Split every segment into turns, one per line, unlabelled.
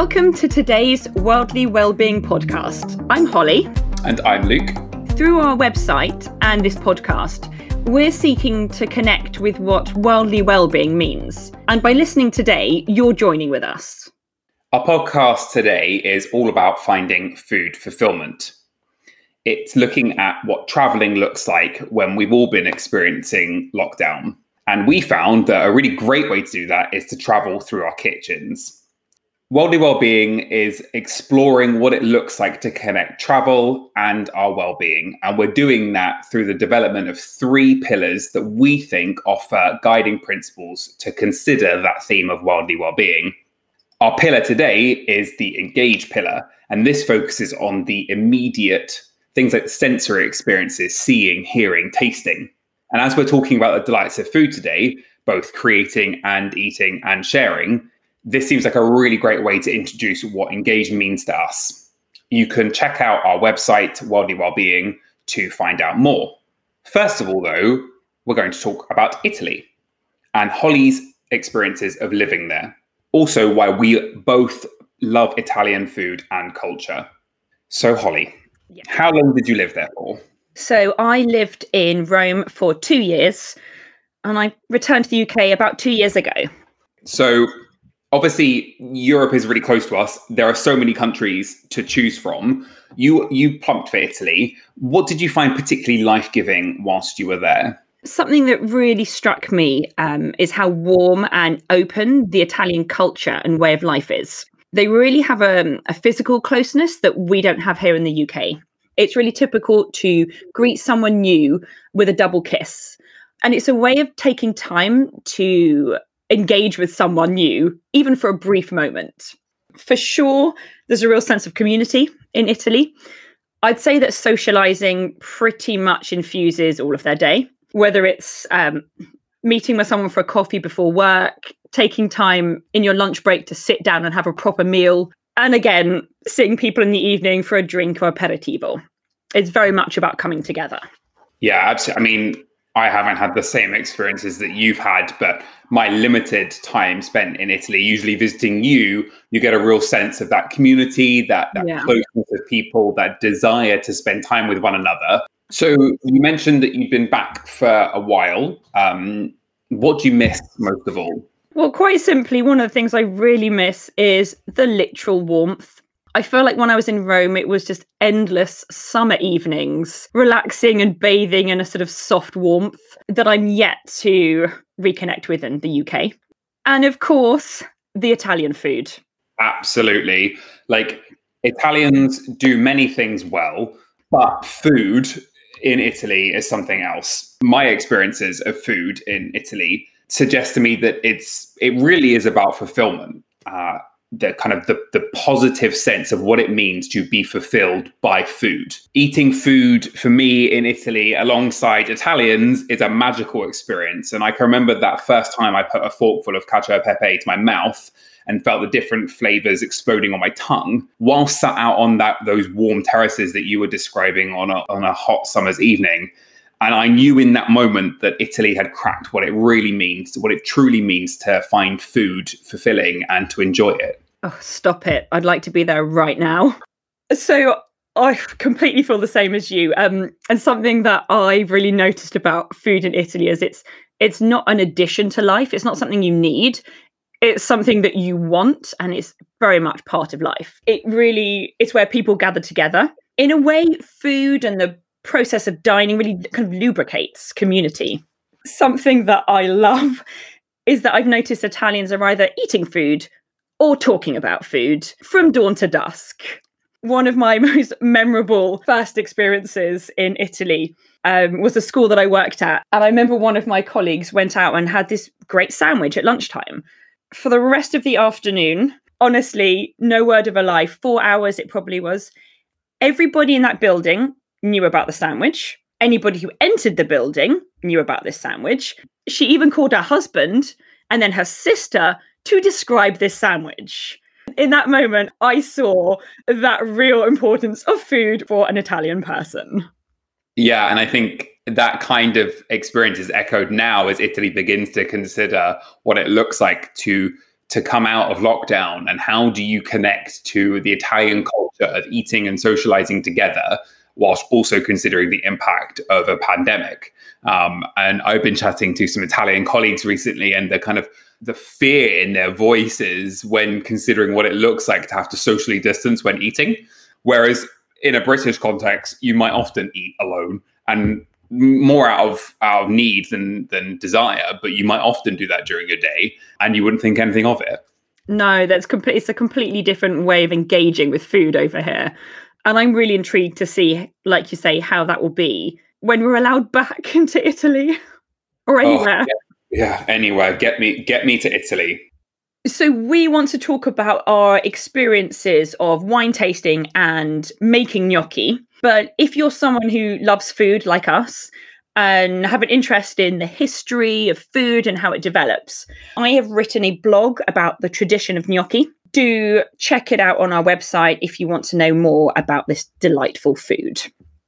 Welcome to today's Worldly Wellbeing podcast. I'm Holly.
And I'm Luke.
Through our website and this podcast, we're seeking to connect with what worldly well-being means. And by listening today, you're joining with us.
Our podcast today is all about finding food fulfillment. It's looking at what traveling looks like when we've all been experiencing lockdown. And we found that a really great way to do that is to travel through our kitchens. Worldly Wellbeing is exploring what it looks like to connect travel and our well-being. And we're doing that through the development of three pillars that we think offer guiding principles to consider that theme of worldly well-being. Our pillar today is the engage pillar, and this focuses on the immediate things like sensory experiences, seeing, hearing, tasting. And as we're talking about the delights of food today, both creating and eating and sharing, this seems like a really great way to introduce what engage means to us. You can check out our website, Worldly Wellbeing, to find out more. First of all, though, we're going to talk about Italy and Holly's experiences of living there. Also, why we both love Italian food and culture. So, Holly, yeah. how long did you live there for?
So, I lived in Rome for two years and I returned to the UK about two years ago.
So, obviously Europe is really close to us. There are so many countries to choose from. You you plumped for Italy. What did you find particularly life giving whilst you were there?
Something that really struck me um, is how warm and open the Italian culture and way of life is. They really have a, a physical closeness that we don't have here in the UK. It's really typical to greet someone new with a double kiss. And it's a way of taking time to engage with someone new, even for a brief moment. For sure, there's a real sense of community in Italy. I'd say that socializing pretty much infuses all of their day, whether it's um, meeting with someone for a coffee before work, taking time in your lunch break to sit down and have a proper meal, and again, seeing people in the evening for a drink or aperitivo. It's very much about coming together.
Yeah, absolutely. I mean, I haven't had the same experiences that you've had, but my limited time spent in Italy, usually visiting you, you get a real sense of that community, that, that yeah. closeness of people, that desire to spend time with one another. So you mentioned that you've been back for a while. Um, what do you miss most of all?
Well, quite simply, one of the things I really miss is the literal warmth I feel like when I was in Rome, it was just endless summer evenings, relaxing and bathing in a sort of soft warmth that I'm yet to reconnect with in the UK. And of course, the Italian food.
Absolutely. Like Italians do many things well, but food in Italy is something else. My experiences of food in Italy suggest to me that it's it really is about fulfillment. Uh, the kind of the, the positive sense of what it means to be fulfilled by food. Eating food for me in Italy alongside Italians is a magical experience. And I can remember that first time I put a forkful of cacio e pepe to my mouth and felt the different flavors exploding on my tongue while sat out on that those warm terraces that you were describing on a, on a hot summer's evening. And I knew in that moment that Italy had cracked what it really means, what it truly means to find food fulfilling and to enjoy it.
Oh, stop it. I'd like to be there right now. So I completely feel the same as you. Um, and something that I've really noticed about food in Italy is it's it's not an addition to life. It's not something you need. It's something that you want, and it's very much part of life. It really it's where people gather together. In a way, food and the process of dining really kind of lubricates community. Something that I love is that I've noticed Italians are either eating food or talking about food from dawn to dusk. One of my most memorable first experiences in Italy um, was a school that I worked at. And I remember one of my colleagues went out and had this great sandwich at lunchtime. For the rest of the afternoon, honestly, no word of a lie, four hours it probably was. Everybody in that building knew about the sandwich. Anybody who entered the building knew about this sandwich. She even called her husband and then her sister to describe this sandwich. In that moment, I saw that real importance of food for an Italian person.
Yeah, and I think that kind of experience is echoed now as Italy begins to consider what it looks like to to come out of lockdown and how do you connect to the Italian culture of eating and socializing together whilst also considering the impact of a pandemic. Um, and I've been chatting to some Italian colleagues recently, and the kind of the fear in their voices when considering what it looks like to have to socially distance when eating. Whereas in a British context, you might often eat alone and more out of out of need than than desire, but you might often do that during your day, and you wouldn't think anything of it.
No, that's complete. It's a completely different way of engaging with food over here, and I'm really intrigued to see, like you say, how that will be when we're allowed back into Italy or oh, anywhere.
Oh, yeah, yeah, anywhere. Get me, get me to Italy.
So, we want to talk about our experiences of wine tasting and making gnocchi. But if you're someone who loves food like us and have an interest in the history of food and how it develops, I have written a blog about the tradition of gnocchi. Do check it out on our website if you want to know more about this delightful food.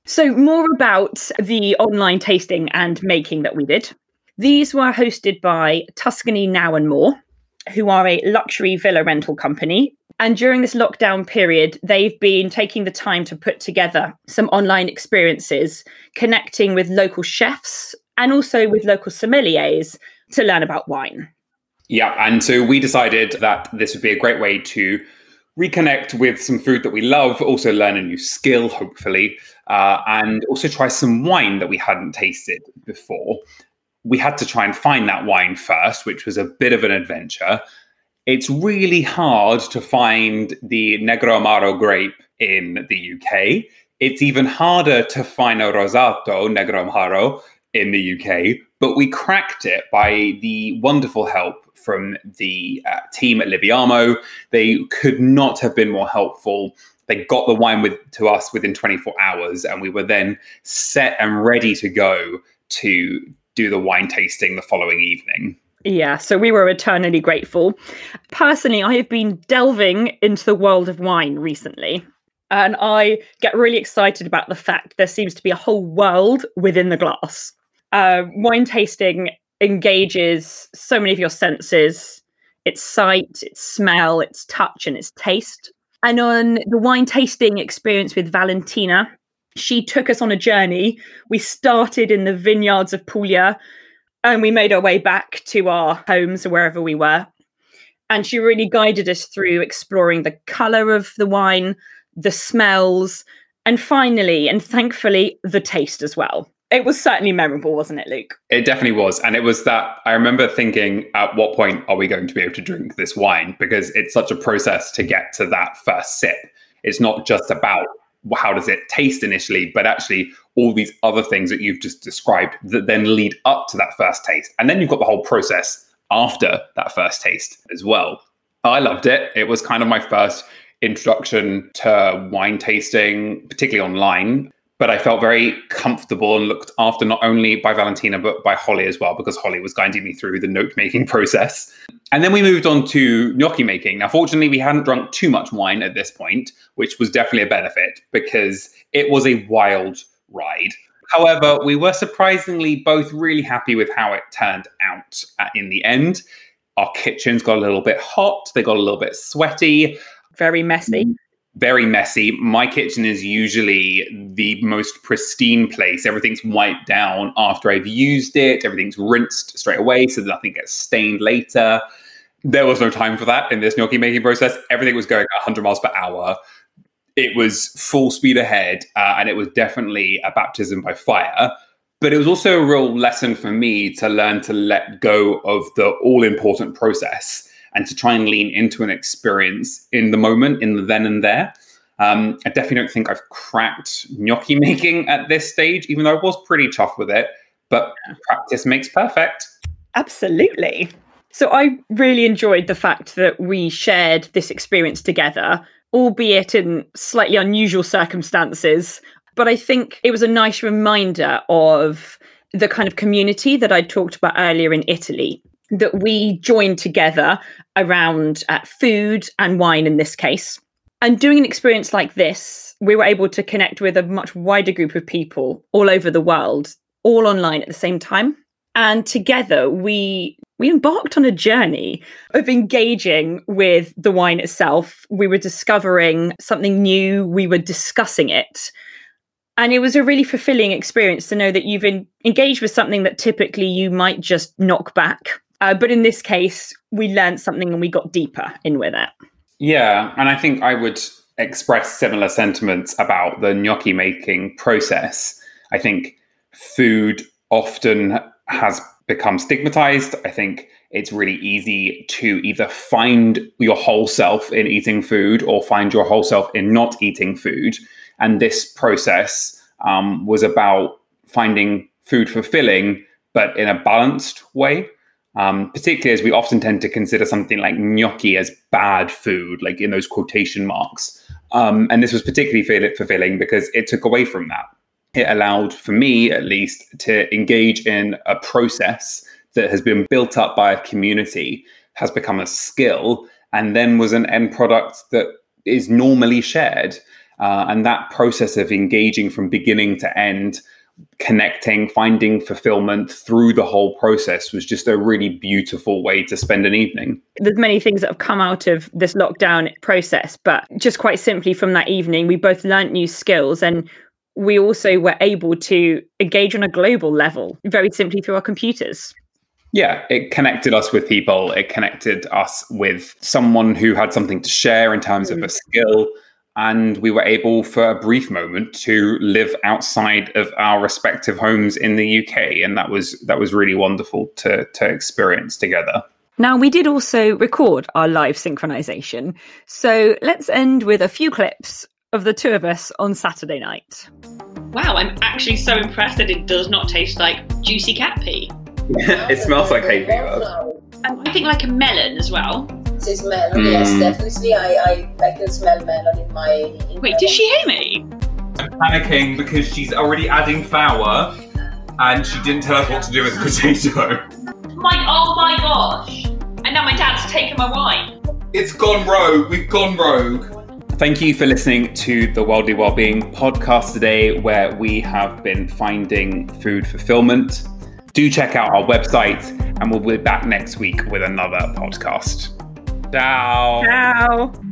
So, more about the online tasting and making that we did. These were hosted by Tuscany Now and More, who are a luxury villa rental company. And during this lockdown period, they've been taking the time to put together some online experiences, connecting with local chefs and also with local sommeliers to learn about wine.
Yeah. And so we decided that this would be a great way to reconnect with some food that we love, also learn a new skill, hopefully, uh, and also try some wine that we hadn't tasted before we had to try and find that wine first, which was a bit of an adventure. It's really hard to find the Negro Amaro grape in the UK. It's even harder to find a Rosato Negro Amaro in the UK, but we cracked it by the wonderful help from the uh, team at Liviamo. They could not have been more helpful. They got the wine with to us within 24 hours, and we were then set and ready to go to do the wine tasting the following evening.
Yeah, so we were eternally grateful. Personally, I have been delving into the world of wine recently, and I get really excited about the fact there seems to be a whole world within the glass. Uh, wine tasting engages so many of your senses its sight, its smell, its touch, and its taste. And on the wine tasting experience with Valentina, she took us on a journey. We started in the vineyards of Puglia and we made our way back to our homes or wherever we were. And she really guided us through exploring the color of the wine, the smells, and finally, and thankfully, the taste as well. It was certainly memorable, wasn't it, Luke?
It definitely was. And it was that I remember thinking, at what point are we going to be able to drink this wine? Because it's such a process to get to that first sip. It's not just about how does it taste initially, but actually all these other things that you've just described that then lead up to that first taste. And then you've got the whole process after that first taste as well. I loved it. It was kind of my first introduction to wine tasting, particularly online but I felt very comfortable and looked after not only by Valentina, but by Holly as well, because Holly was guiding me through the note making process. And then we moved on to gnocchi making. Now, fortunately, we hadn't drunk too much wine at this point, which was definitely a benefit because it was a wild ride. However, we were surprisingly both really happy with how it turned out uh, in the end. Our kitchens got a little bit hot, they got a little bit sweaty.
Very messy
very messy. My kitchen is usually the most pristine place. Everything's wiped down after I've used it, everything's rinsed straight away so that nothing gets stained later. There was no time for that in this gnocchi making process. Everything was going 100 miles per hour. It was full speed ahead, uh, and it was definitely a baptism by fire. But it was also a real lesson for me to learn to let go of the all important process and to try and lean into an experience in the moment, in the then and there. Um, I definitely don't think I've cracked gnocchi making at this stage, even though I was pretty tough with it. But practice makes perfect.
Absolutely. So I really enjoyed the fact that we shared this experience together, albeit in slightly unusual circumstances. But I think it was a nice reminder of the kind of community that I talked about earlier in Italy that we joined together around uh, food and wine in this case. And doing an experience like this, we were able to connect with a much wider group of people all over the world, all online at the same time. And together, we we embarked on a journey of engaging with the wine itself. We were discovering something new, we were discussing it. And it was a really fulfilling experience to know that you've engaged with something that typically you might just knock back. Uh, but in this case, we learned something and we got deeper in with it.
Yeah. And I think I would express similar sentiments about the gnocchi making process. I think food often has become stigmatized. I think it's really easy to either find your whole self in eating food or find your whole self in not eating food. And this process um, was about finding food fulfilling, but in a balanced way. Um, particularly as we often tend to consider something like gnocchi as bad food, like in those quotation marks. Um, and this was particularly fulfilling because it took away from that. It allowed, for me at least, to engage in a process that has been built up by a community, has become a skill, and then was an end product that is normally shared. Uh, and that process of engaging from beginning to end, connecting, finding fulfillment through the whole process was just a really beautiful way to spend an evening.
There's many things that have come out of this lockdown process, but just quite simply from that evening, we both learnt new skills and we also were able to engage on a global level very simply through our computers.
Yeah, it connected us with people. It connected us with someone who had something to share in terms mm. of a skill. And we were able, for a brief moment, to live outside of our respective homes in the UK, and that was that was really wonderful to to experience together.
Now, we did also record our live synchronization, so let's end with a few clips of the two of us on Saturday night.
Wow, I'm actually so impressed that it does not taste like juicy cat pee.
it smells like hay fever.
Um, I think like a melon as well.
It's melon, mm. yes, definitely. I, I, I can smell melon in my. In
Wait, my did she hear me?
I'm panicking because she's already adding flour and she didn't tell us what to do with the potato.
My, oh my gosh! And now my dad's taken my wine.
It's gone rogue. We've gone rogue. Thank you for listening to the Worldly Wellbeing podcast today, where we have been finding food fulfillment. Do check out our website, and we'll be back next week with another podcast. Ciao.
Ciao.